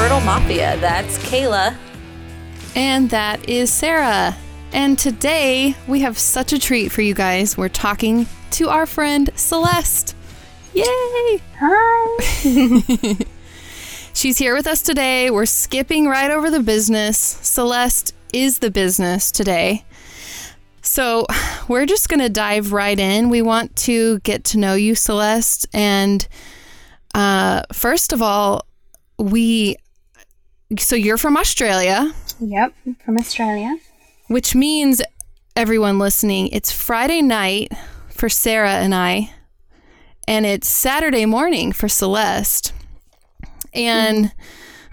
Fertile Mafia. That's Kaela. And that is Sarah. And today we have such a treat for you guys. We're talking to our friend Celeste. Yay! Hi. She's here with us today. We're skipping right over the business. Celeste is the business today. So, we're just going to dive right in. We want to get to know you, Celeste. And uh, first of all, we, so you're from Australia. Yep, from Australia. Which means, everyone listening, it's Friday night for Sarah and I, and it's Saturday morning for Celeste. And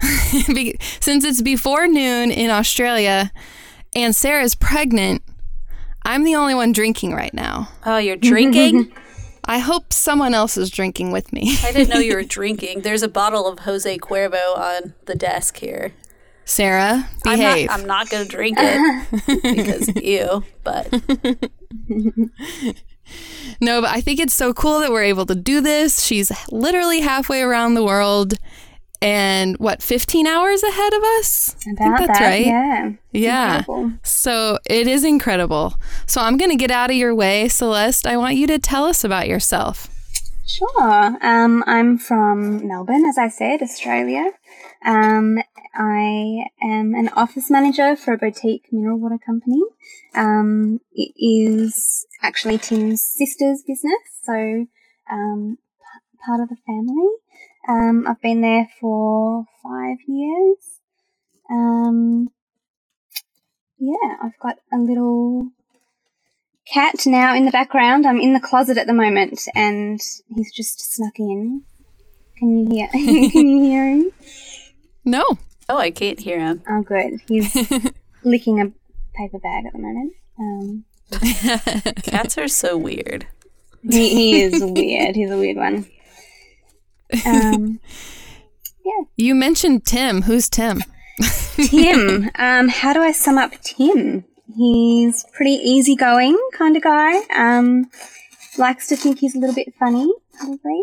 since it's before noon in Australia and Sarah's pregnant, I'm the only one drinking right now. Oh, you're drinking? I hope someone else is drinking with me. I didn't know you were drinking. There's a bottle of Jose Cuervo on the desk here. Sarah, I'm behave. not, I'm not going to drink it because you, but no, but I think it's so cool that we're able to do this. She's literally halfway around the world and what, 15 hours ahead of us? I think that's that, right. yeah. Yeah. Incredible. So it is incredible. So I'm going to get out of your way, Celeste. I want you to tell us about yourself. Sure. Um, I'm from Melbourne, as I said, Australia. Um, I am an office manager for a boutique mineral water company. Um, it is actually Tim's sister's business, so um, p- part of the family. Um, I've been there for five years. Um, yeah, I've got a little cat now in the background. I'm in the closet at the moment, and he's just snuck in. Can you hear? Can you hear him? No. oh, I can't hear him. Oh, good. He's licking a paper bag at the moment. Um, Cats are so weird. he, he is weird. He's a weird one. Um, You mentioned Tim. Who's Tim? Tim. Um, how do I sum up Tim? He's pretty easygoing kind of guy. Um, likes to think he's a little bit funny, probably,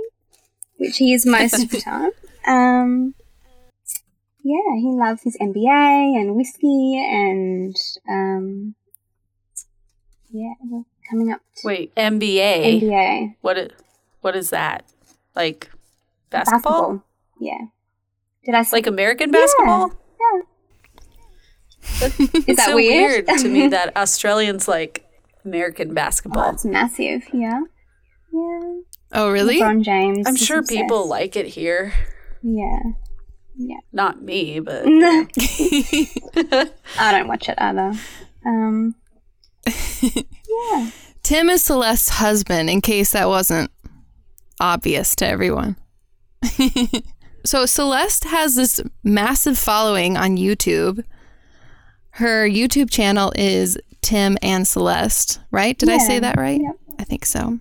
which he is most of the time. Um, yeah, he loves his MBA and whiskey, and um, yeah, we're coming up to Wait, MBA. MBA What is, what is that? Like basketball? Yeah. Did I say Like American basketball? Yeah. Is It's that so weird? to me that Australians like American Oh, basketball. it's massive. Yeah. Yeah. Oh, really? LeBron James. I'm sure obsessed. people like it here. Yeah. Yeah. Not me, but I don't watch it either. Um. yeah. Tim is Celeste's husband, in case that wasn't obvious to everyone. so, Celeste has this massive following on YouTube. Her YouTube channel is Tim and Celeste, right? Did I say that right? Yep. I think so.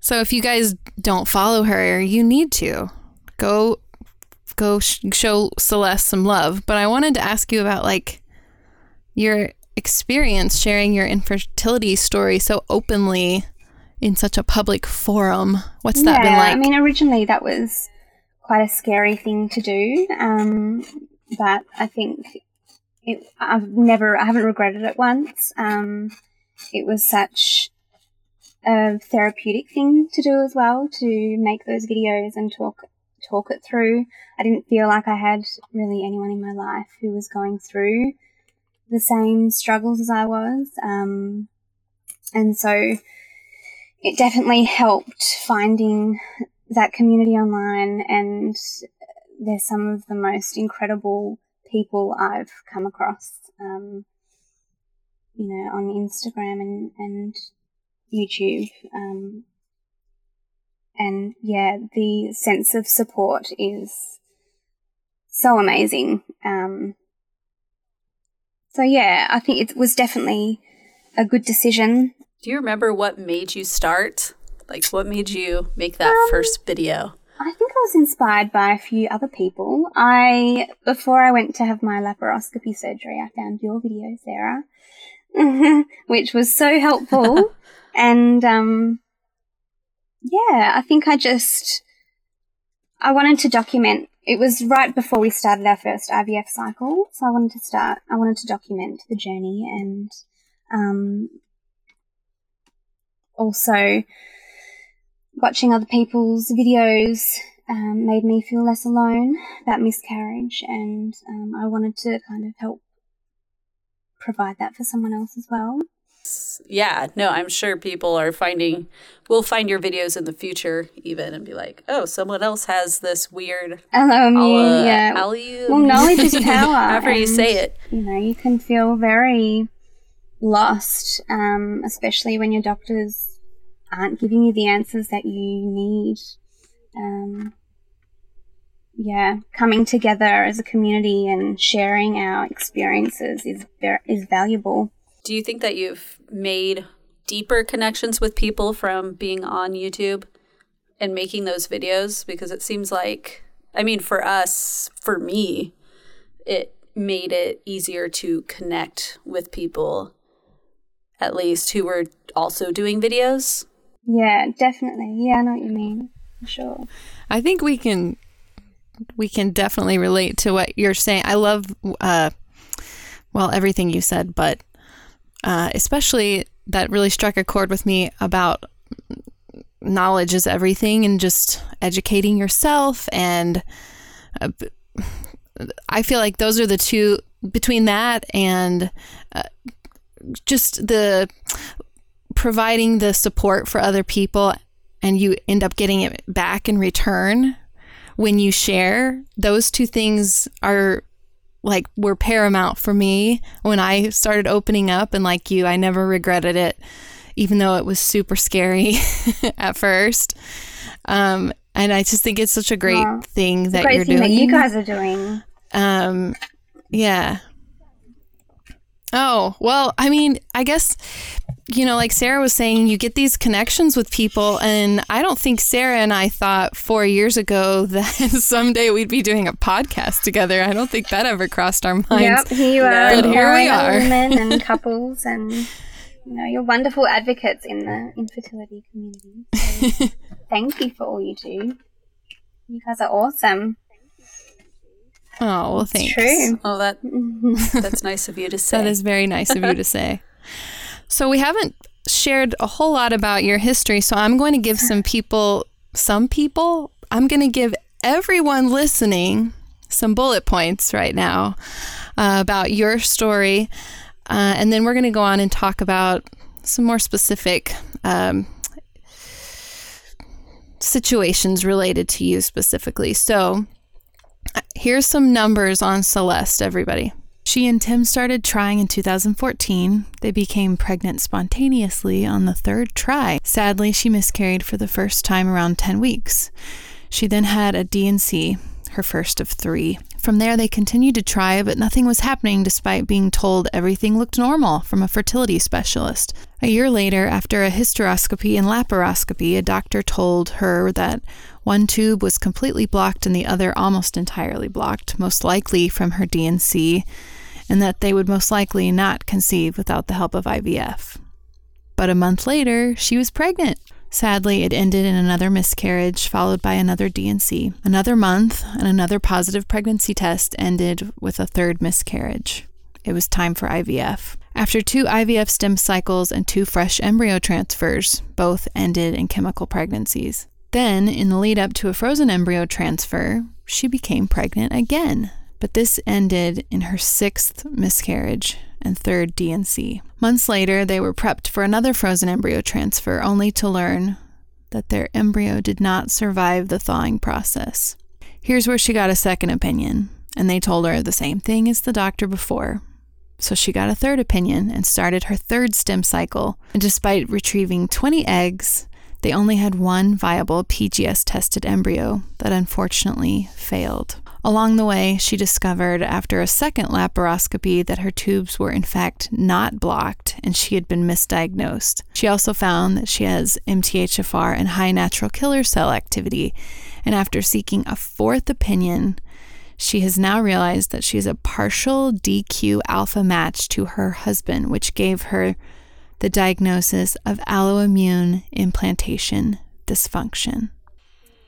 So, if you guys don't follow her, you need to go go sh- show Celeste some love. But I wanted to ask you about like your experience sharing your infertility story so openly in such a public forum. What's that been yeah, like? I mean, originally that was quite a scary thing to do, um, but I think it, I've never, I haven't regretted it once. Um, it was such a therapeutic thing to do as well to make those videos and talk talk it through. I didn't feel like I had really anyone in my life who was going through the same struggles as I was, um, and so it definitely helped finding that community online and they're some of the most incredible people I've come across um, you know on Instagram and, and YouTube um, and yeah the sense of support is so amazing um, so yeah I think it was definitely a good decision do you remember what made you start? Like what made you make that Um, first video? I think I was inspired by a few other people. I before I went to have my laparoscopy surgery, I found your video, Sarah, which was so helpful. and um, yeah, I think I just I wanted to document it was right before we started our first IVF cycle, so I wanted to start. I wanted to document the journey and um, also watching other people's videos um, made me feel less alone about miscarriage, and um, I wanted to kind of help provide that for someone else as well. Yeah, no, I'm sure people are finding, will find your videos in the future even and be like, oh, someone else has this weird. Alloimmune, yeah. Alloimmune. Well, knowledge is power. However you say it. You know, you can feel very lost, um, especially when your doctors aren't giving you the answers that you need. Um, yeah, coming together as a community and sharing our experiences is ver- is valuable. Do you think that you've made deeper connections with people from being on YouTube and making those videos? Because it seems like, I mean, for us, for me, it made it easier to connect with people, at least who were also doing videos. Yeah, definitely. Yeah, I know what you mean. For sure. I think we can we can definitely relate to what you're saying. I love uh well everything you said, but uh especially that really struck a chord with me about knowledge is everything and just educating yourself and uh, I feel like those are the two between that and uh, just the providing the support for other people and you end up getting it back in return when you share those two things are like were paramount for me when I started opening up and like you I never regretted it even though it was super scary at first um and I just think it's such a great Yeah. thing that Great you're doing that you guys are doing. um, yeah. Oh, well, I mean, I guess, you know, like Sarah was saying, you get these connections with people. And I don't think Sarah and I thought four years ago that someday we'd be doing a podcast together. I don't think that ever crossed our minds. Yep, here you are, But here we are. women and couples, and you know you're wonderful advocates in the infertility community. So thank you for all you do. You guys are awesome. Oh, well, thanks. True. Oh, that that's nice of you to say. That is very nice of you to say. So we haven't shared a whole lot about your history, so I'm going to give some people, some people, I'm going to give everyone listening some bullet points right now uh, about your story, uh, and then we're going to go on and talk about some more specific um, situations related to you specifically. So here's some numbers on Celeste, everybody. She and Tim started trying in 2014. They became pregnant spontaneously on the third try. Sadly, she miscarried for the first time around 10 weeks. She then had a D&C, her first of three. From there, they continued to try, but nothing was happening despite being told everything looked normal from a fertility specialist. A year later, after a hysteroscopy and laparoscopy, a doctor told her that one tube was completely blocked and the other almost entirely blocked, most likely from her D&C, and that they would most likely not conceive without the help of IVF. But a month later, she was pregnant. Sadly, it ended in another miscarriage, followed by another D&C. Another month and another positive pregnancy test ended with a third miscarriage. It was time for IVF. After two IVF stim cycles and two fresh embryo transfers, both ended in chemical pregnancies. Then, in the lead up to a frozen embryo transfer, she became pregnant again, but this ended in her sixth miscarriage and third D&C. Months later, they were prepped for another frozen embryo transfer, only to learn that their embryo did not survive the thawing process. Here's where she got a second opinion, and they told her the same thing as the doctor before. So she got a third opinion and started her third stim cycle. And despite retrieving 20 eggs, they only had one viable PGS tested embryo that unfortunately failed. Along the way, she discovered after a second laparoscopy that her tubes were in fact not blocked and she had been misdiagnosed. She also found that she has MTHFR and high natural killer cell activity, and after seeking a fourth opinion, she has now realized that she is a partial DQ alpha match to her husband, which gave her the diagnosis of alloimmune implantation dysfunction.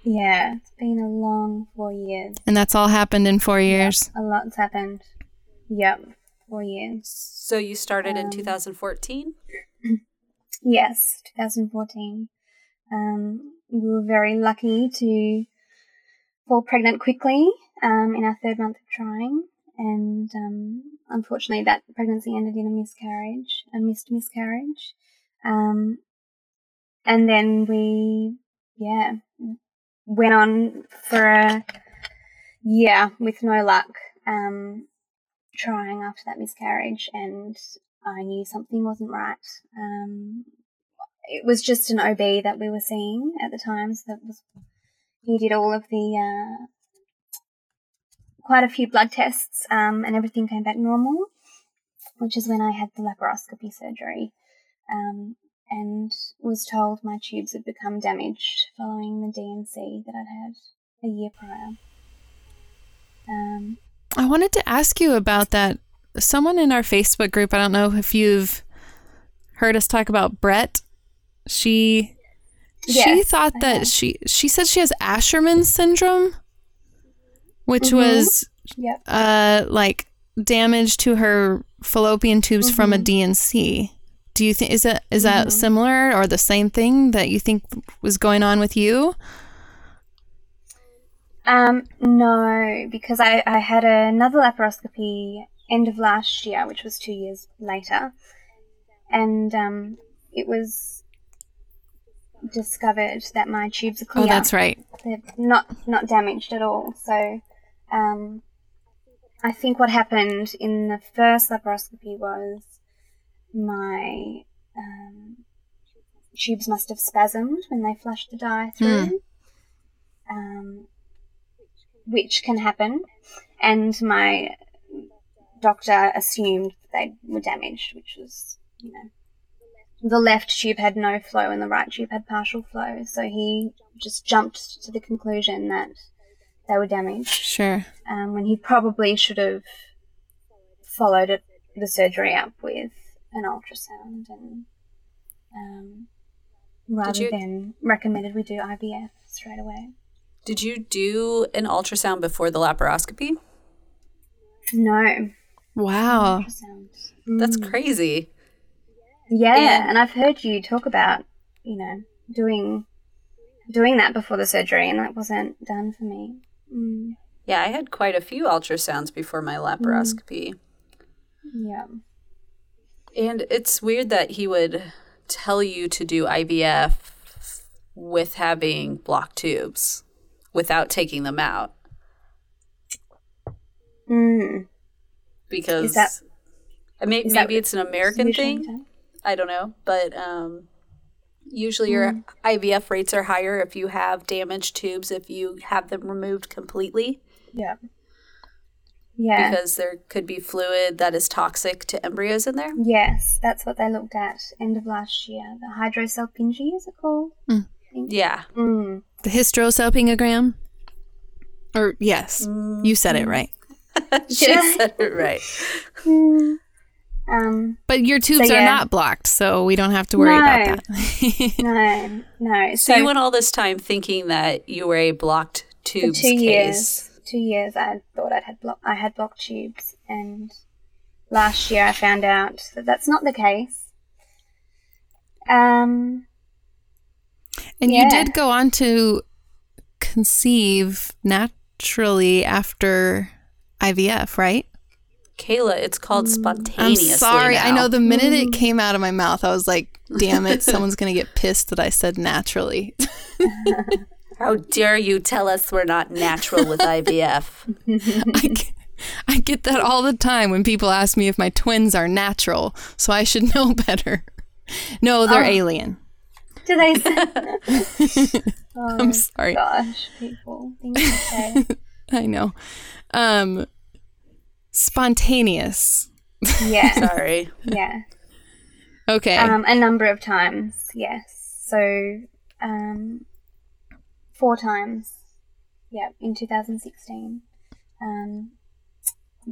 Yeah, it's been a long four years. And that's all happened in four years. A lot's happened. Yep, four years. So you started in Um, 2014? Yes, 2014. Um, we were very lucky to fall pregnant quickly um, in our third month of trying, and um, unfortunately, that pregnancy ended in a miscarriage, a missed miscarriage. Um, and then we, yeah, went on for a year with no luck, um, trying after that miscarriage, and I knew something wasn't right. Um, it was just an OB that we were seeing at the time, so that was he did all of the uh, quite a few blood tests, um, and everything came back normal, which is when I had the laparoscopy surgery, um, and was told my tubes had become damaged following the D&C that I'd had a year prior. Um, I wanted to ask you about that. Someone in our Facebook group, I don't know if you've heard us talk about Brett. She she thought that she she said she has Asherman syndrome, which Mhm. was yep. uh like damage to her fallopian tubes from a Mhm. D&C. Do you think is that is that Mhm. similar or the same thing that you think was going on with you? Um, no, because I, I had another laparoscopy end of last year, which was two years later, and um, it was discovered that my tubes are clear. Oh, that's right. They're not not damaged at all. So, um, I think what happened in the first laparoscopy was my um, tubes must have spasmed when they flushed the dye through, um, which can happen. And my doctor assumed they were damaged, which was, you know, the left tube had no flow and the right tube had partial flow. So he just jumped to the conclusion that they were damaged Sure. um, when he probably should have followed it, the surgery up with an ultrasound and um, rather you- than recommended we do IVF straight away. Did you do an ultrasound before the laparoscopy? No Wow. That's Mm. crazy. Yeah, And- and I've heard you talk about you know doing doing that before the surgery, and that wasn't done for me. Mm. Yeah, I had quite a few ultrasounds before my laparoscopy. Yeah. And it's weird that he would tell you to do IVF with having blocked tubes without taking them out Mm. because that- I may, maybe it's an American thing. I don't know, but um, usually your mm-hmm. IVF rates are higher if you have damaged tubes if you have them removed completely Yeah. Yeah. because there could be fluid that is toxic to embryos in there. Yes, that's what they looked at end of last year. The hydrosalpingi, is it called? Mm. Yeah, Mm. The hysterosalpingogram? Or yes, mm. you said it right. she said it right. Mm. Um, But your tubes are yeah. not blocked, so we don't have to worry about that. no, no. So, you went all this time thinking that you were a blocked for tubes two case. years. Two years, I thought I'd had blo- I had blocked tubes, and last year I found out that that's not the case. Um, and you did go on to conceive naturally after IVF, right? Kaela, it's called Mm. I'm spontaneously. sorry. I know the minute it came out of my mouth, I was like, damn it, someone's going to get pissed that I said naturally. How dare you tell us we're not natural with IVF? I, get, I get that all the time when people ask me if my twins are natural, so I should know better. No, they're Oh. alien. do they? Say- oh, I'm sorry. Gosh, people. Things to. I know. Um, spontaneous. Yeah, Sorry. yeah. Okay. Um, a number of times, yes. So, um, four times, yeah, in 2016. Um,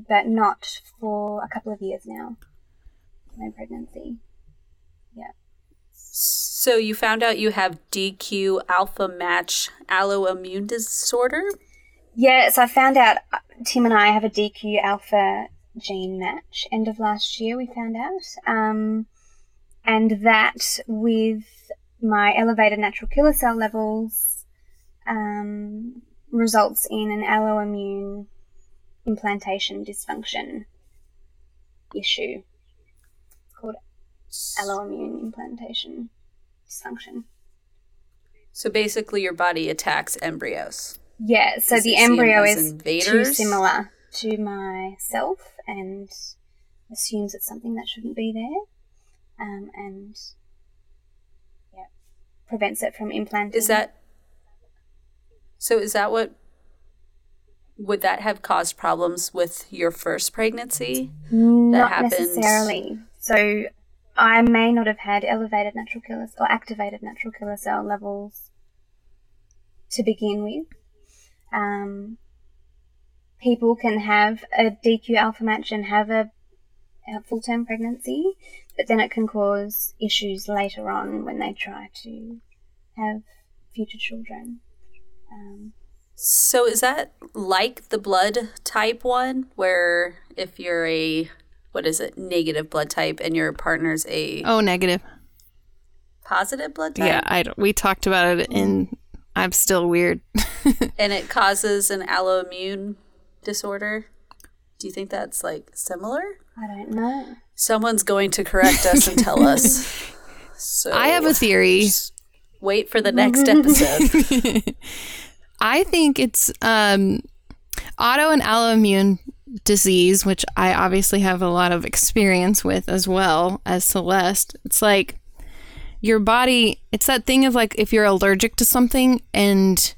but not for a couple of years now. No pregnancy. Yeah. So you found out you have DQ alpha match alloimmune disorder? Yes, I found out uh, Tim and I have a DQ alpha gene match. End of last year, we found out. Um, and that with my elevated natural killer cell levels um, results in an alloimmune implantation dysfunction issue. It's called alloimmune implantation dysfunction. So basically, your body attacks embryos. Yeah, so Does the it see 'em embryo is too similar to myself and assumes it's something that shouldn't be there, um, and yeah, prevents it from implanting. Is that so? Is that what would that have caused problems with your first pregnancy? not happened? necessarily? So I may not have had elevated natural killer or activated natural killer cell levels to begin with. Um, people can have a DQ alpha match and have a, a full term pregnancy, but then it can cause issues later on when they try to have future children. Um, So is that like the blood type one, where if you're a what is it negative blood type and your partner's a Oh, negative. positive blood type? Yeah, I we talked about it in. I'm still weird. and it causes an alloimmune disorder. Do you think that's like similar? I don't know. Someone's going to correct us and tell us. So I have a theory. wait for the next episode. I think it's um, auto and autoimmune disease, which I obviously have a lot of experience with as well as Celeste. It's like your body, it's that thing of like if you're allergic to something and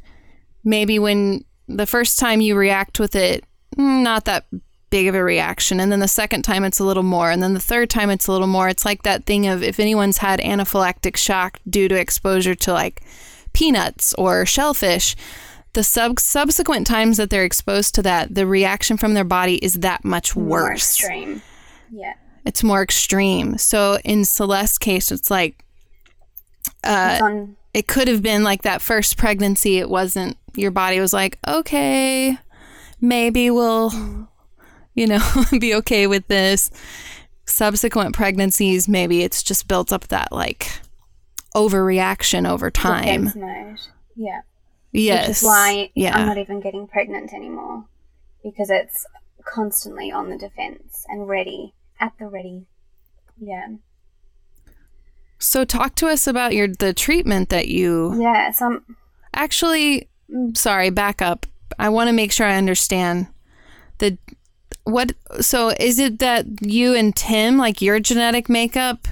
maybe when the first time you react with it, mm, not that big of a reaction. And then the second time it's a little more. And then the third time it's a little more. It's like that thing of if anyone's had anaphylactic shock due to exposure to like peanuts or shellfish, the sub- subsequent times that they're exposed to that, the reaction from their body is that much More worse. extreme. Yeah. It's more extreme. So in Celeste's case, it's like uh, it could have been like that first pregnancy. It wasn't. Your body was like, okay, maybe we'll, you know, be okay with this. Subsequent pregnancies, maybe it's just built up that like overreaction over time. Yeah. Yes. Which is why yeah. I'm not even getting pregnant anymore because it's constantly on the defense and ready at the ready. Yeah. So talk to us about your the treatment that you Yeah. So I'm, um, actually sorry, back up. I want to make sure I understand the what so is it that you and Tim like your genetic makeup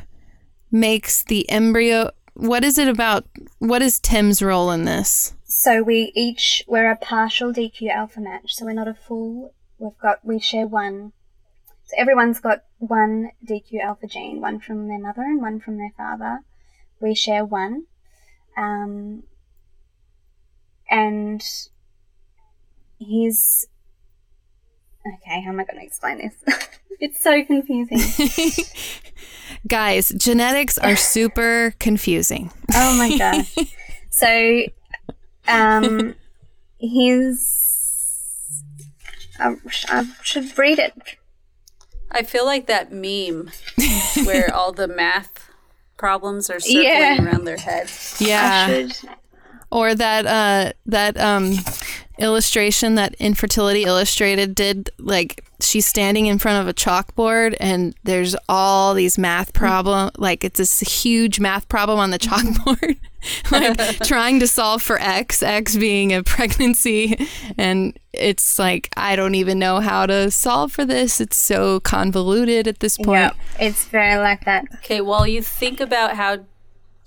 makes the embryo what is it about what is Tim's role in this? so we each we're a partial DQ alpha match. So we're not a full. We've got we share one. So everyone's got one DQ alpha gene, one from their mother and one from their father. We share one. Um, and he's okay. How am I going to explain this? it's so confusing. Guys, genetics are super confusing. Oh my gosh. So, um, his. I, I should read it. I feel like that meme where all the math problems are circling Yeah. around their head. Yeah. I should. or that uh that um illustration that infertility illustrated did like she's standing in front of a chalkboard and there's all these math mm-hmm. problem like it's this huge math problem on the mm-hmm. chalkboard like trying to solve for x x being a pregnancy. And it's like i don't even know how to solve for this. It's so convoluted at this point. Yeah, it's very like that. Okay, while you think about how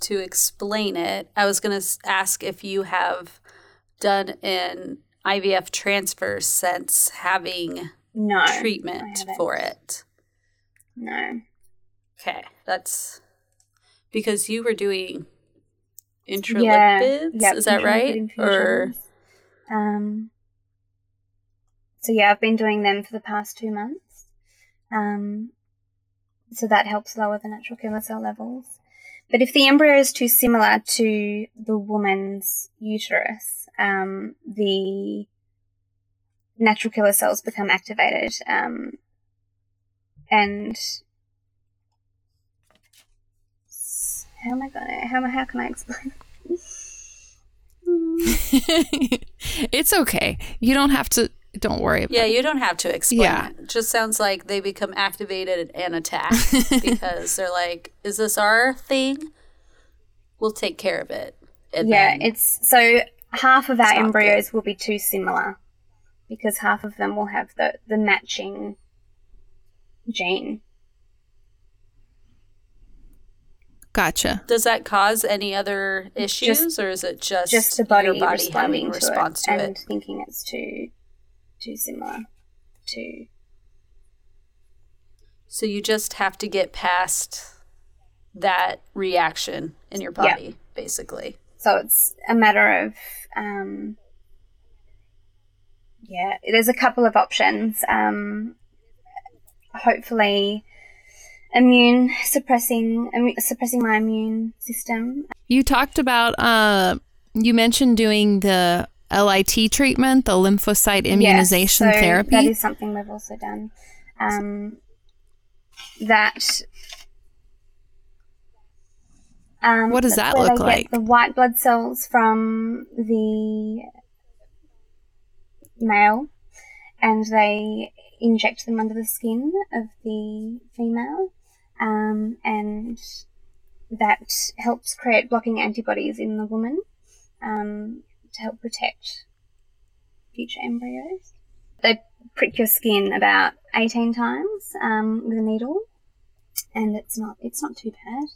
to explain it, I was going to ask if you have done an IVF transfer since having No. Treatment for it. No. Okay, that's because you were doing Yeah. intralipids. Yep, is that right? Or. Um. So yeah, I've been doing them for the past two months. Um. So that helps lower the natural killer cell levels. but if the embryo is too similar to the woman's uterus, um, the natural killer cells become activated, um, and how am I gonna how how can I explain? it's okay. You don't have to. Don't worry. About it. Yeah, you don't have to explain Yeah. it. It just sounds like they become activated and attack because they're like, "Is this our thing? We'll take care of it." And yeah, then- it's so half of our It's not embryos will be too similar because half of them will have the the matching gene. Gotcha. Does that cause any other issues, or is it just Just the body, your body responding having a response to it to and it? thinking it's too too similar to So you just have to get past that reaction in your Yeah. body, basically. So it's a matter of, um, yeah, there's a couple of options. Um, hopefully, immune suppressing, immu- suppressing my immune system. You talked about. Uh, you mentioned doing the LIT treatment, the lymphocyte immunization Yes, so therapy. That is something we've also done. Um, that. Um, What does that look they like? Get the white blood cells from the male, and they inject them under the skin of the female, um, and that helps create blocking antibodies in the woman um, to help protect future embryos. They prick your skin about 18 times um, with a needle, and it's not it's not too bad.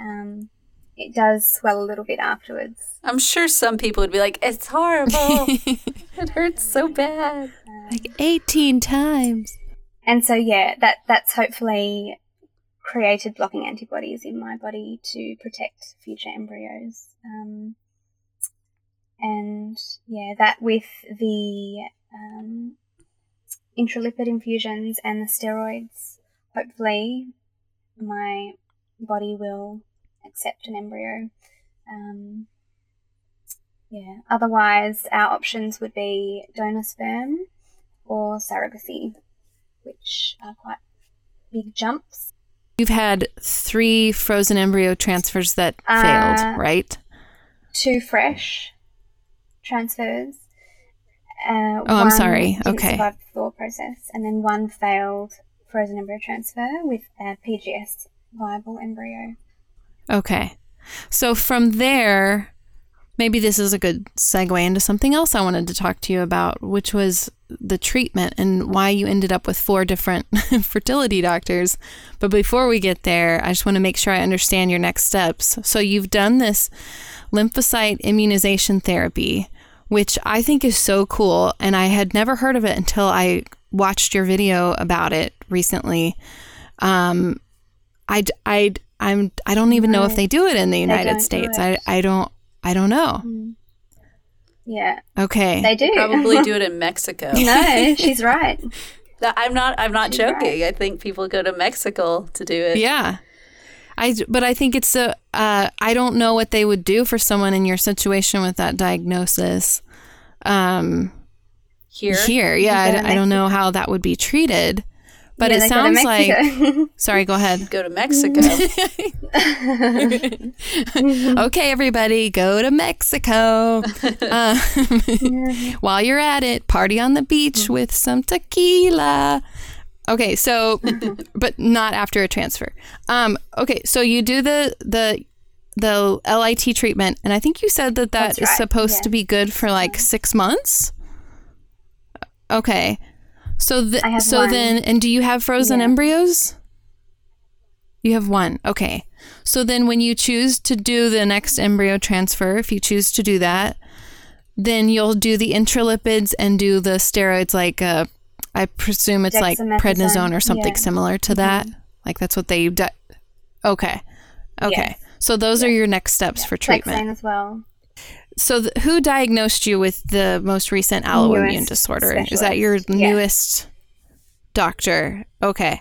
Um, it does swell a little bit afterwards. I'm sure some people would be like, "It's horrible. it hurts so bad." like 18 times. And so yeah, that that's hopefully created blocking antibodies in my body to protect future embryos. Um, and yeah, that with the um, intralipid infusions and the steroids, hopefully my body will accept an embryo. Um, yeah. Otherwise, our options would be donor sperm or surrogacy, which are quite big jumps. You've had three frozen embryo transfers that Uh, failed, right? Two fresh transfers. Uh, Oh, I'm sorry. Okay. survive the thaw process, and then one failed frozen embryo transfer with a PGS viable embryo. Okay. So from there, maybe this is a good segue into something else I wanted to talk to you about, which was the treatment and why you ended up with four different fertility doctors. But before we get there, I just want to make sure I understand your next steps. So you've done this lymphocyte immunization therapy, which I think is so cool. And I had never heard of it until I watched your video about it recently. Um, I, I, I'm, I don't even know if they do it in the United States. I, I don't, I don't know. Yeah, Okay. they do. Probably do it in Mexico. no, she's right. I'm not. I'm not She's right. joking. I think people go to Mexico to do it. Yeah. I, but I think it's a, uh, I don't know what they would do for someone in your situation with that diagnosis. Um, Here, here. Yeah. You go to I, I don't know how that would be treated, but Yeah, it they go to sounds like, sorry, go ahead. go to Mexico. Okay, everybody, go to Mexico. Um, while you're at it, party on the beach with some tequila. Okay, so, but not after a transfer. Um, okay, so you do the the the LIT treatment, and I think you said that that That's is right, supposed yeah. to be good for like six months. Okay, so th- so one. then, and do you have frozen Yeah. embryos? You have one. Okay. So then when you choose to do the next embryo transfer, if you choose to do that, then you'll do the intralipids and do the steroids like uh I presume it's like prednisone or something yeah. Mm-hmm. similar to that. Like that's what they do. Okay. Okay. Yes. So those are your next steps for treatment. Clexane as well. So th- who diagnosed you with the most recent autoimmune Newest disorder? Is that your specialist, yeah. newest doctor? Okay.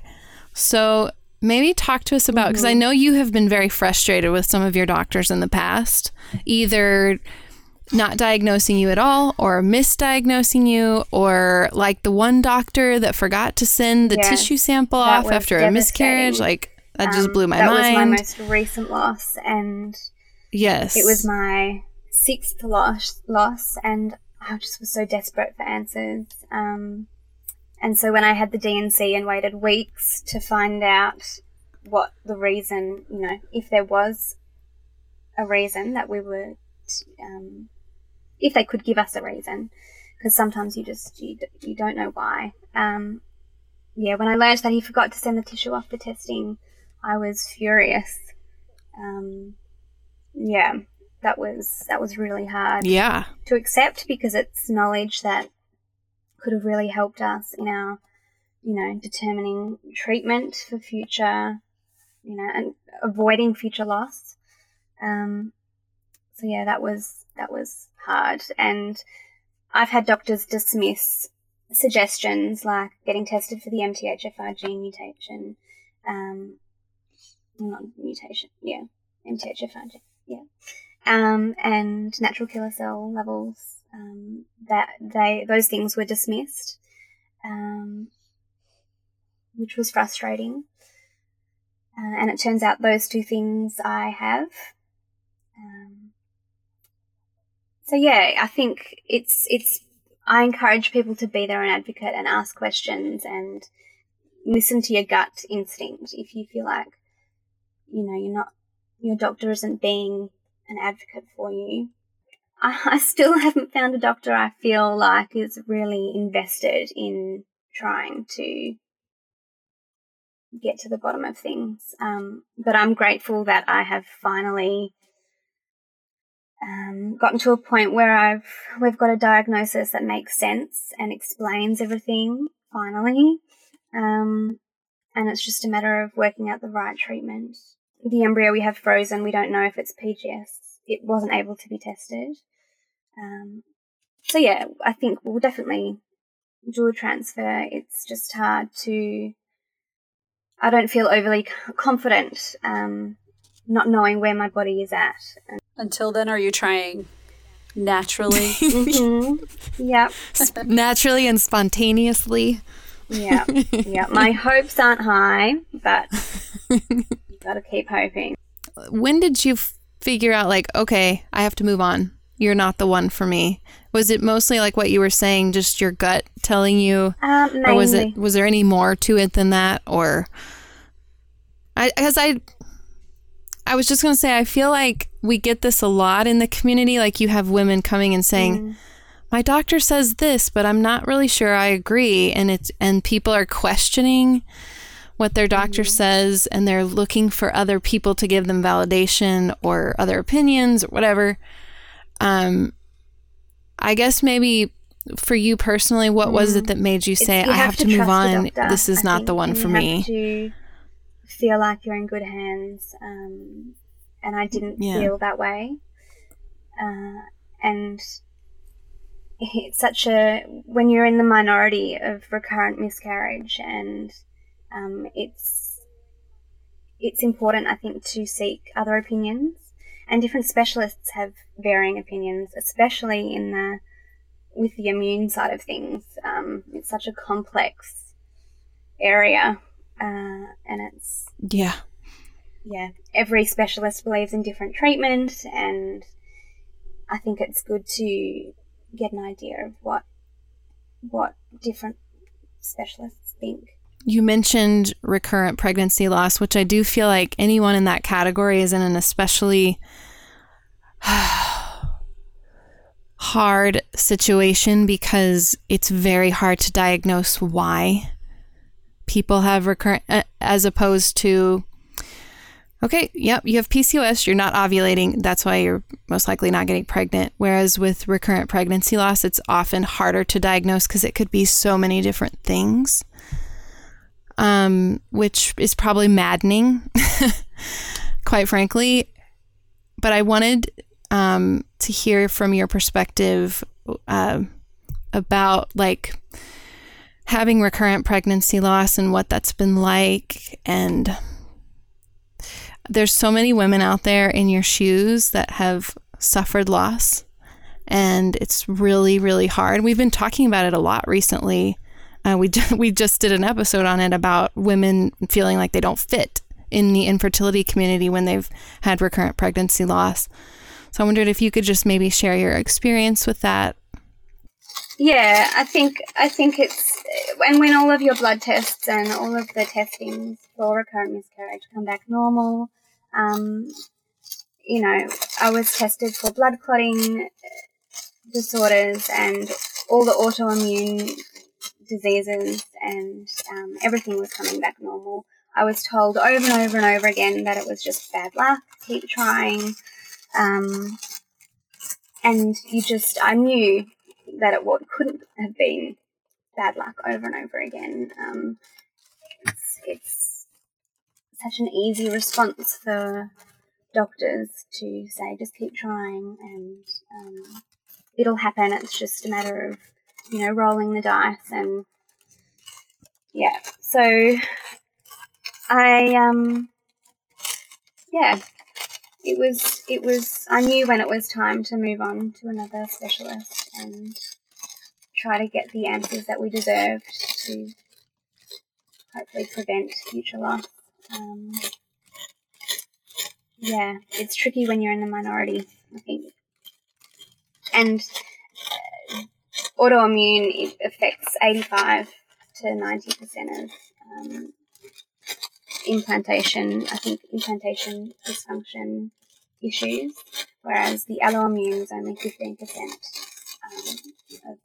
So maybe talk to us about because I know you have been very frustrated with some of your doctors in the past, either not diagnosing you at all or misdiagnosing you or like the one doctor that forgot to send the tissue sample off after a miscarriage like that just Um, blew my that mind was my most recent loss, and yes it was my sixth loss. Loss, and I just was so desperate for answers. Um, and so when I had the D&C and waited weeks to find out what the reason, you know, if there was a reason that we were, um, if they could give us a reason, because sometimes you just you, you don't know why. Um, yeah, when I learned that he forgot to send the tissue off for testing, I was furious. Um, yeah, that was that was really hard yeah. to accept because it's knowledge that could have really helped us in our, you know, determining treatment for future, you know, and avoiding future loss. Um, so yeah, that was that was hard, and I've had doctors dismiss suggestions like getting tested for the MTHFR gene mutation, um, not mutation, yeah, MTHFR gene, yeah, um, and natural killer cell levels. Um, that they those things were dismissed, um, which was frustrating. Uh, and it turns out those two things I have. Um, so yeah, I think it's it's. I encourage people to be their own advocate and ask questions and listen to your gut instinct. If you feel like, you know, you're not, your doctor isn't being an advocate for you, I, still haven't found a doctor I feel like is really invested in trying to get to the bottom of things. Um, but I'm grateful that I have finally um, gotten to a point where I've we've got a diagnosis that makes sense and explains everything finally. Um, and it's just a matter of working out the right treatment. The embryo we have frozen, we don't know if it's PGS. It wasn't able to be tested. Um, so yeah, I think we'll definitely do a transfer. It's just hard to. I don't feel overly confident, um, not knowing where my body is at. Until then, are you trying naturally? hmm Yep. naturally and spontaneously Yeah. Yeah. My hopes aren't high, but gotta keep hoping. when did you f- figure out like okay i have to move on. You're not the one for me. Was it mostly like what you were saying just your gut telling you? Um, or was it was there any more to it than that? Or i because i i was just going to say i feel like we get this a lot in the community. Like you have women coming and saying Mm. my doctor says this but i'm not really sure i agree. And it's and people are questioning what their doctor says and they're looking for other people to give them validation or other opinions or whatever. Um i guess maybe for you personally what was it that made you say you i have to, trust move on. doctor, this is I not think, the one for you me Have to feel like you're in good hands, um, and I didn't Yeah. feel that way. Uh, and it's such a when you're in the minority of recurrent miscarriage, and um, it's it's important, I think, to seek other opinions. And different specialists have varying opinions, especially in the with the immune side of things. Um, it's such a complex area, uh, and it's yeah yeah, every specialist believes in different treatment, and I think it's good to get an idea of what what different specialists think. You mentioned recurrent pregnancy loss which i do feel like anyone in that category is in an especially hard situation because it's very hard to diagnose why people have recurrent as opposed to okay yep you have pcos you're not ovulating that's why you're most likely not getting pregnant. Whereas with recurrent pregnancy loss it's often harder to diagnose because it could be so many different things um, which is probably maddening quite frankly. But i wanted um, to hear from your perspective uh, about like having recurrent pregnancy loss and what that's been like. And there's so many women out there in your shoes that have suffered loss. And it's really really hard. We've been talking about it a lot recently uh, we, just, we just did an episode on it about women feeling like they don't fit in the infertility community when they've had recurrent pregnancy loss. So i wondered if you could just maybe share your experience with that. Yeah, I think I think it's and when all of your blood tests and all of the testings for recurrent miscarriage come back normal, um, you know, I was tested for blood clotting disorders and all the autoimmune diseases, and um, everything was coming back normal. I was told over and over and over again that it was just bad luck. Keep trying. Um, and you just, I knew that it couldn't have been bad luck over and over again. Um, it's, it's such an easy response for doctors to say, just keep trying and um, it'll happen. It's just a matter of, you know, rolling the dice and yeah. So I, um, yeah, it was it was I knew when it was time to move on to another specialist and try to get the answers that we deserved to hopefully prevent future loss. Um, yeah, it's tricky when you're in the minority, I think. And autoimmune affects 85 to 90% of um, implantation, I think implantation dysfunction issues, whereas the alloimmune is only 15% um, of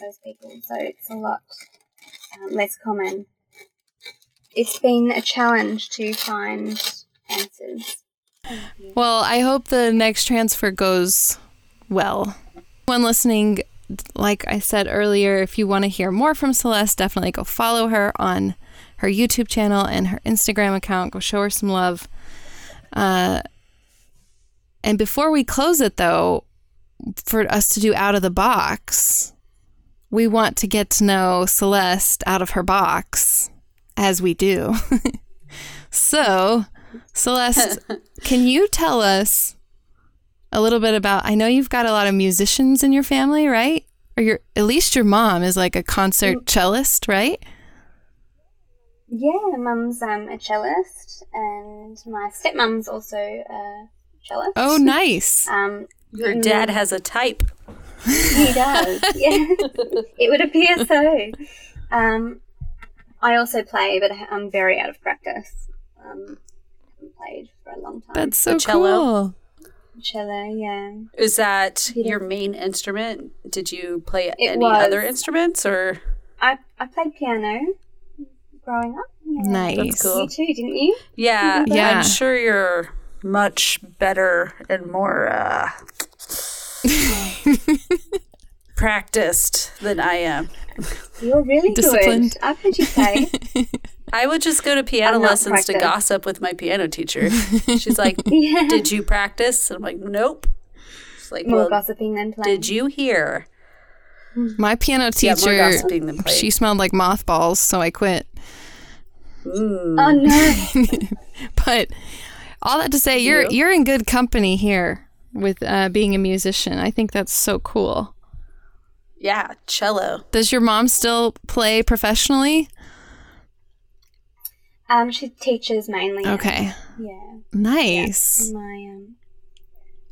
those people. So it's a lot um, less common. It's been a challenge to find answers. Well, I hope the next transfer goes well. When listening, like I said earlier, if you want to hear more from Celeste, definitely go follow her on her YouTube channel and her Instagram account. Go show her some love. Uh, and before we close it, though, for us to do out of the box, we want to get to know Celeste out of her box, as we do. so, Celeste, can you tell us a little bit about? I know you've got a lot of musicians in your family, right? Or your at least your mom is like a concert cellist, right? Yeah, mum's um, a cellist, and my stepmom's also a cellist. Oh, nice. Um, Your dad has a type. he does. Yeah, it would appear so. Um, I also play, but I'm very out of practice. Um, haven't played for a long time. That's so cello? cool. Cello. Yeah. Is that Yeah. your main instrument? Did you play It any was. other instruments or? I I played piano growing up. Yeah. Nice. cool. You too, didn't you? Yeah, Yeah. I'm sure you're much better and more uh, practiced than I am. You're really Disciplined. good. I've heard you play. I would just go to piano I'm lessons to gossip with my piano teacher. She's like, yeah. "Did you practice?" And I'm like, "Nope." She's like, More "Well, gossiping than playing. did you hear?" My piano Yeah, more teacher, gossiping than playing. she smelled like mothballs, so I quit. Mm. Oh no. But all that to say, you're You? you're in good company here with uh, being a musician. I think that's so cool. Yeah, cello. Does your mom still play professionally? Um, she teaches mainly. Okay, Yeah. nice. My um.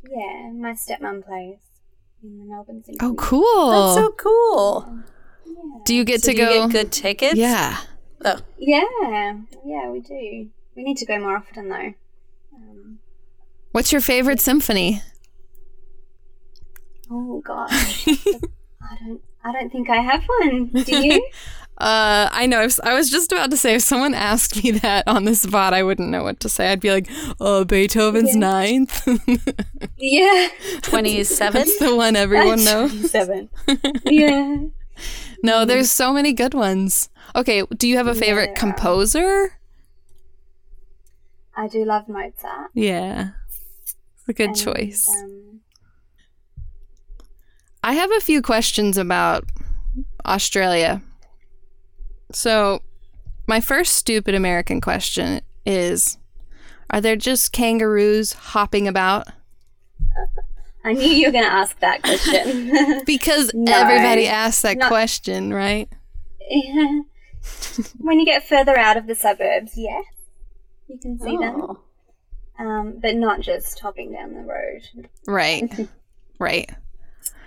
Yeah, my stepmom plays in the Melbourne Symphony. Oh, cool. That's so cool. do you get So to do you go? get good tickets? yeah. Oh, Yeah, yeah, we do. We need to go more often though. Um, What's your favorite symphony? oh gosh, I don't. I don't think I have one. Do you? Uh, I know. If, I was just about to say, if someone asked me that on the spot, I wouldn't know what to say. I'd be like, "Oh, Beethoven's Yeah. Ninth." yeah. 27? That's the one everyone knows. Seven. yeah. No, there's so many good ones. Okay, do you have a favorite there are. composer? I do love Mozart. Yeah, it's a good and, choice. Um, I have a few questions about Australia. So, my first stupid American question is Are there just kangaroos hopping about? I knew you were going to ask that question. Because No, everybody asks that not- question, right? when you get further out of the suburbs, yes, you can see them, Oh. um, but not just hopping down the road. Right. right.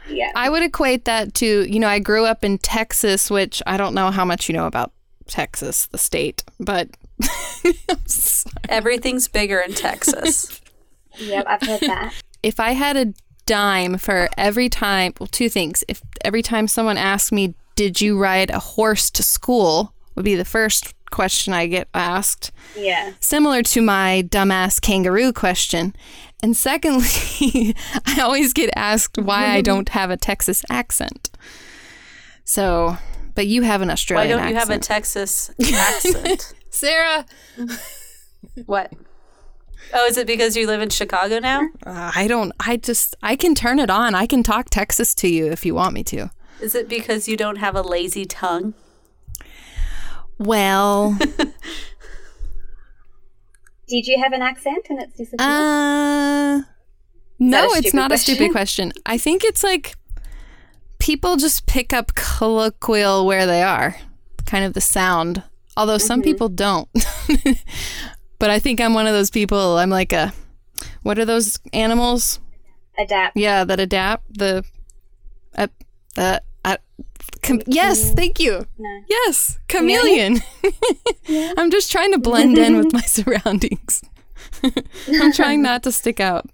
Yeah. I would equate that to, you know, I grew up in Texas, which I don't know how much you know about Texas, the state, but Everything's bigger in Texas. Yep, I've heard that. if I had a dime for every time, well, two things. If every time someone asked me, "Did you ride a horse to school?" would be the first question I get asked, Yeah. similar to my dumbass kangaroo question. And secondly, I always get asked why I don't have a Texas accent. So, but you have an Why Australian don't you have a. Texas accent? Sarah? what? Oh, is it because you live in Chicago now? Uh, I don't, I just, I can turn it on. I can talk Texas to you if you want me to. Is it because you don't have a lazy tongue? Well, Did you have an accent and it's disappeared? Uh, no, it's stupid not a stupid question. I think it's like people just pick up colloquial where they are, kind of the sound. Although some people don't. but I think I'm one of those people. I'm like a, what are those animals? Adapt. Yeah, that adapt the, uh, uh, com- yes, thank you. No. Yes, chameleon. I'm just trying to blend in with my surroundings. I'm trying not to stick out.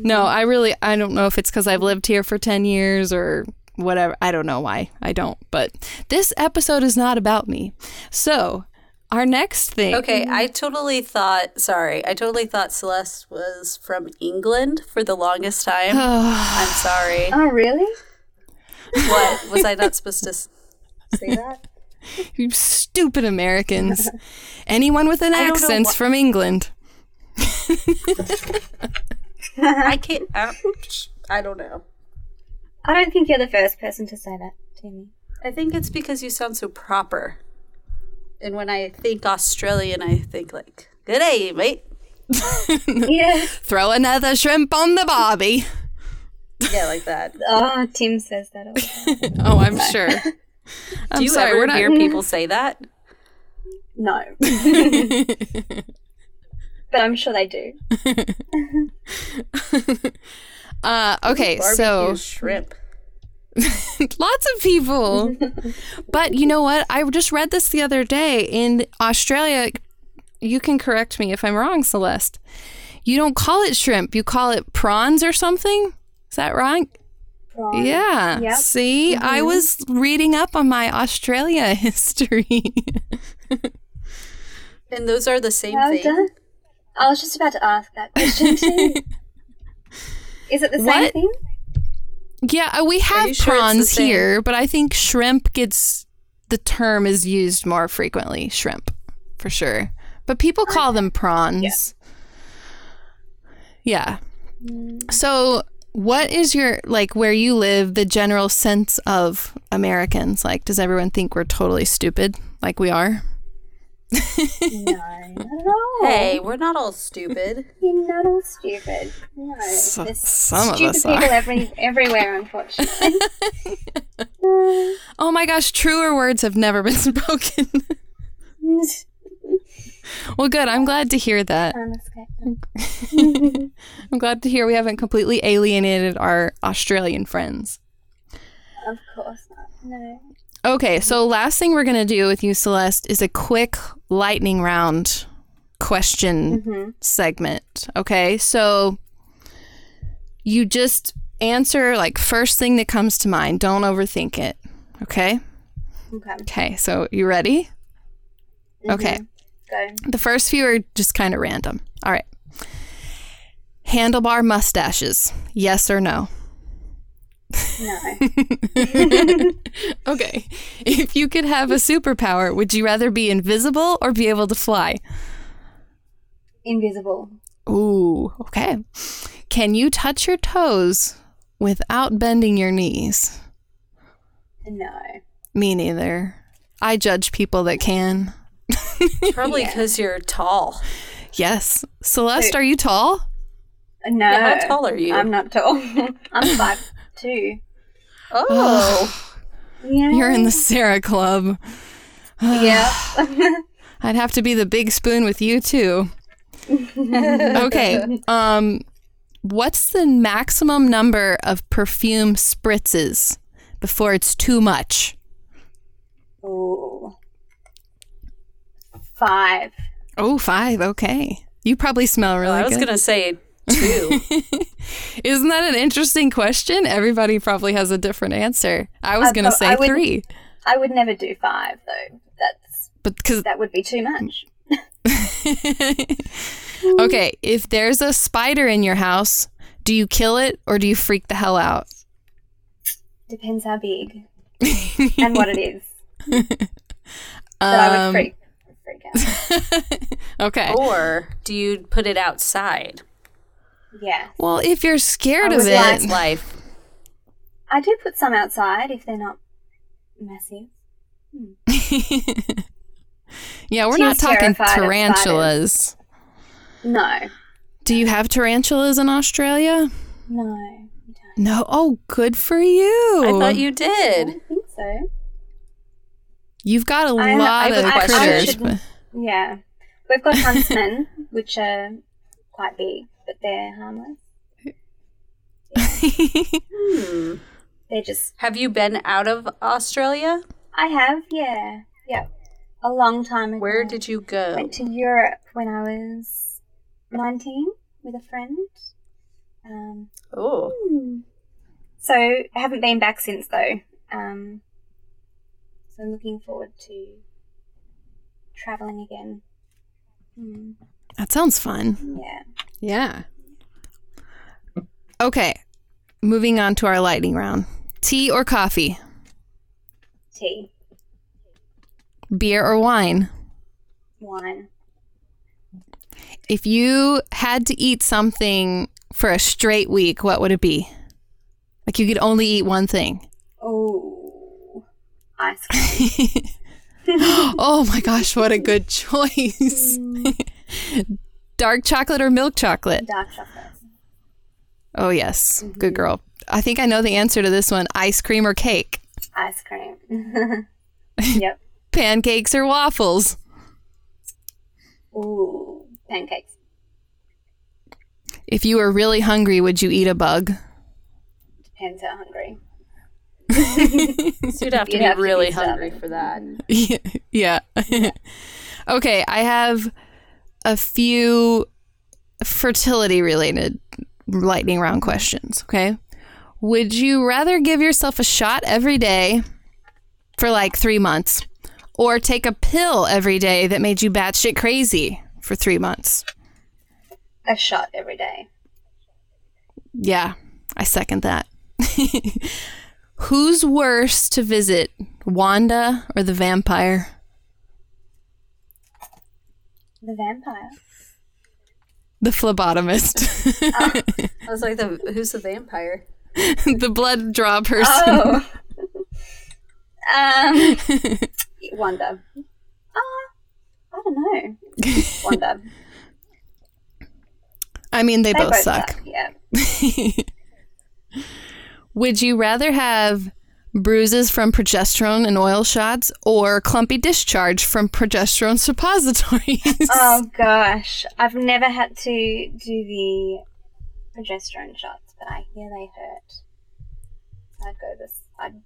No, mm-hmm. I really I don't know if it's cuz I've lived here for 10 years or whatever. I don't know why. I don't. But this episode is not about me. So, our next thing. Okay, I totally thought, sorry, I totally thought Celeste was from England for the longest time. I'm sorry. Oh, really? What? Was I not supposed to say that? You stupid Americans. Anyone with an don't accent's wh- from England. I can't, uh, I don't, I don't know. I don't think you're the first person to say that to me. I think it's because you sound so proper. And when I think Australian, I think like, good day, mate. Yeah. Throw another shrimp on the barbie. Yeah, like that. Oh, Tim says that all the time. Oh, I'm sure. I'm Do you sorry, ever we're not hear people say that? No. but I'm sure they do. Uh, okay, Barbecue so shrimp. lots of people. but you know what? I just read this the other day in Australia. You can correct me if I'm wrong, Celeste. You don't call it shrimp. You call it prawns or something. Is that right? Prawn. Yeah. Yep. See, I was reading up on my Australia history. And those are the same Well thing. done. I was just about to ask that question too. Is it the same What? thing? yeah, uh, we have you sure prawns here, but I think shrimp gets the term is used more frequently. Shrimp, for sure. But people call them prawns. Yeah. So, what is your like where you live? The general sense of Americans? Like, does everyone think we're totally stupid, like we are? No, not at all. Hey, we're not all stupid. You're not all stupid. No. So- There's some of us people are. every, everywhere, unfortunately. Oh my gosh, truer words have never been spoken. Well, good. I'm glad to hear that. I'm glad to hear we haven't completely alienated our Australian friends. Of course not. No. Okay, so last thing we're going to do with you, Celeste, is a quick lightning round question mm-hmm. segment. Okay, so you just answer like first thing that comes to mind. Don't overthink it. Okay? Okay. Okay, so you ready? Okay. Mm-hmm. Go. The first few are just kind of random. All right. Handlebar mustaches. Yes or no? No. Okay. If you could have a superpower, would you rather be invisible or be able to fly? Invisible. Ooh, okay. Can you touch your toes without bending your knees? No. Me neither. I judge people that can. Probably because you're tall. Yes. Celeste, So- are you tall? No. Yeah, how tall are you? I'm not tall. I'm five two. Oh. Yeah. You're in the Sarah Club. Yeah. I'd have to be the big spoon with you too. okay. Um what's the maximum number of perfume spritzes before it's too much? Ooh. Five. Oh, five. Okay. You probably smell oh, really good. I was gonna say two. Isn't that an interesting question? Everybody probably has a different answer. I was going to say I would- 3. I would never do five though. That's But cuz that would be too much. Okay, if there's a spider in your house, do you kill it or do you freak the hell out? Depends how big and what it is. But I would freak freak. Okay. or do you put it outside? Yeah. Well, if you're scared of it, like- life. I do put some outside if they're not massive. Hmm. yeah, we're She's not talking tarantulas. No. Do you have tarantulas in Australia? No. No. Oh, good for you. I thought you don't, I did. don't think so. You've got a I- lot I have of a question. critters. Yeah. We've got huntsmen, which are quite big, but they're harmless. Hmm. They're just. Have you been out of Australia? I have, yeah. Yeah. A long time ago. Where did you go? went to Europe when I was 19 with a friend. Um, Oh, so I haven't been back since though. Um, so I'm looking forward to traveling again. Hmm, that sounds fun. yeah. Yeah. Okay. Moving on to our lightning round. Tea or coffee? Tea, Beer or wine? wine, If you had to eat something for a straight week, what would it be? Like you could only eat one thing. oh, ice cream. oh my gosh, what a good choice. Dark chocolate or milk chocolate? dark chocolate. Oh, yes. Good mm-hmm. girl. I think I know the answer to this one ice cream or cake? Ice cream. yep. Pancakes or waffles? Ooh, pancakes. If you were really hungry, would you eat a bug? Depends how hungry. So you'd have to You'd be have to be really hungry for that. yeah. okay, I have a few fertility related lightning round questions, okay? Would you rather give yourself a shot every day for like 3 months or take a pill every day that made you batshit crazy for 3 months? A shot every day. Yeah, I second that. Who's worse to visit, Wanda or the vampire? The vampire. The phlebotomist. I was like, the, who's the vampire? the blood draw person. Oh. um, Wanda. Ah, I don't know. Wanda. I mean, they, They both, suck. Yeah. Would you rather have bruises from progesterone and oil shots or clumpy discharge from progesterone suppositories? Oh gosh, I've never had to do the progesterone shots, but I hear they hurt. I'd go this. I'd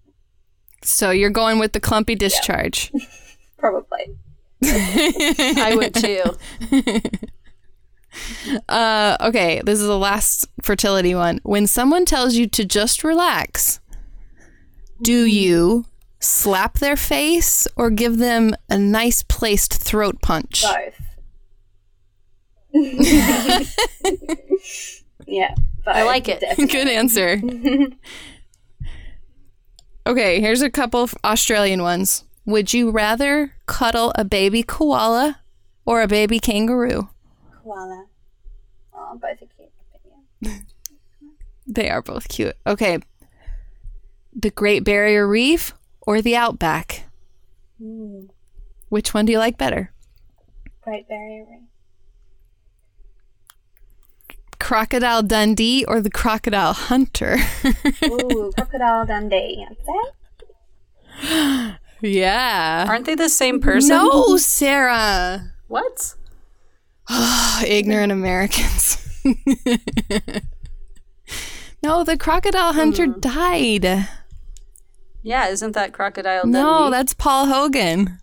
so you're going with the clumpy discharge. probably. I would too. Uh, okay, this is the last fertility one. When someone tells you to just relax, do you slap their face or give them a nice placed throat punch? Both. yeah. Both, I like it. definitely. Good answer. okay, here's a couple of Australian ones. Would you rather cuddle a baby koala or a baby kangaroo? Koala. Both are cute. but yeah. They are both cute. Okay. The Great Barrier Reef or the Outback? Mm, Which one do you like better? Great Barrier Reef. Crocodile Dundee or the Crocodile Hunter? Ooh, Crocodile Dundee. I'd say. yeah. Aren't they the same person? No, Sarah. What? Ignorant Americans. no, the Crocodile Hunter mm. died. Yeah, isn't that Crocodile No, Dundee? that's Paul Hogan.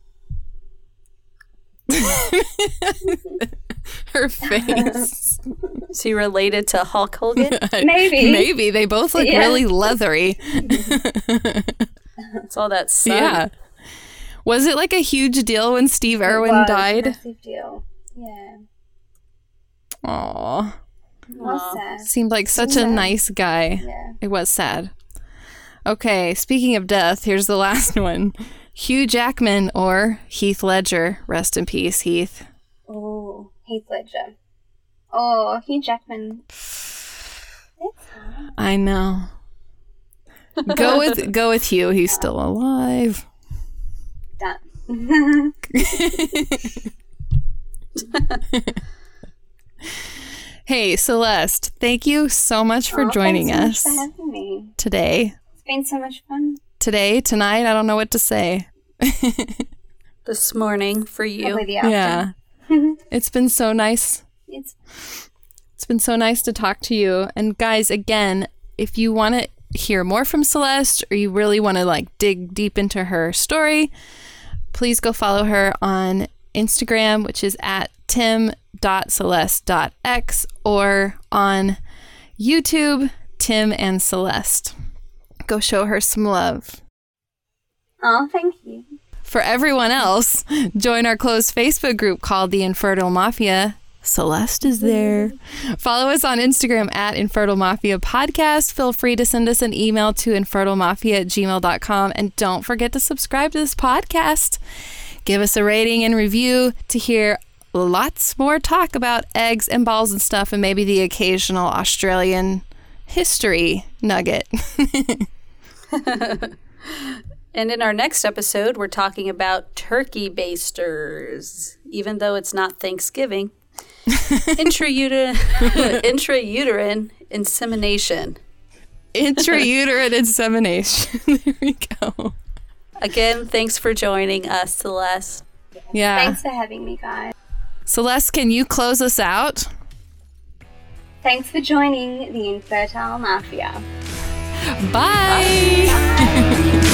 Her face. Is he related to Hulk Hogan? Maybe. Maybe they both look Yeah. really leathery. It's all that sun. Yeah. Was it like a huge deal when Steve Irwin Was a died? Massive deal. Yeah. Aw. It. Seemed like such a Yeah. nice guy. Yeah. It was sad. Okay, speaking of death, here's the last one. Hugh Jackman or Heath Ledger. Rest in peace, Heath. Oh, Heath Ledger. Oh, Hugh Jackman. I know. Go with go with Hugh. He's still alive. Done. Hey, Celeste, thank you so much for Oh, joining thanks us so much for having me. today. It's been so much fun. Today, tonight, I don't know what to say. This morning for you. The. Yeah. it's been so nice It's It's been so nice to talk to you. And guys, again, if you want to hear more from Celeste or you really want to like dig deep into her story, please go follow her on Instagram, which is at tim.celeste.x or on YouTube, Tim and Celeste. Go show her some love. oh, thank you. For everyone else, join our closed Facebook group called the Infertile Mafia. Celeste is there. Follow us on Instagram at Infertile Mafia Podcast. Feel free to send us an email to infertilemafia at gmail.com. And don't forget to subscribe to this podcast. Give us a rating and review to hear lots more talk about eggs and balls and stuff, and maybe the occasional Australian history nugget. And in our next episode, we're talking about turkey basters, even though it's not Thanksgiving. Intrauterine, intrauterine insemination. Intrauterine insemination. there we go. Again, thanks for joining us, Celeste. Yeah. Thanks for having me, guys. Celeste, can you close us out? Thanks for joining the Infertile Mafia. Bye. Bye.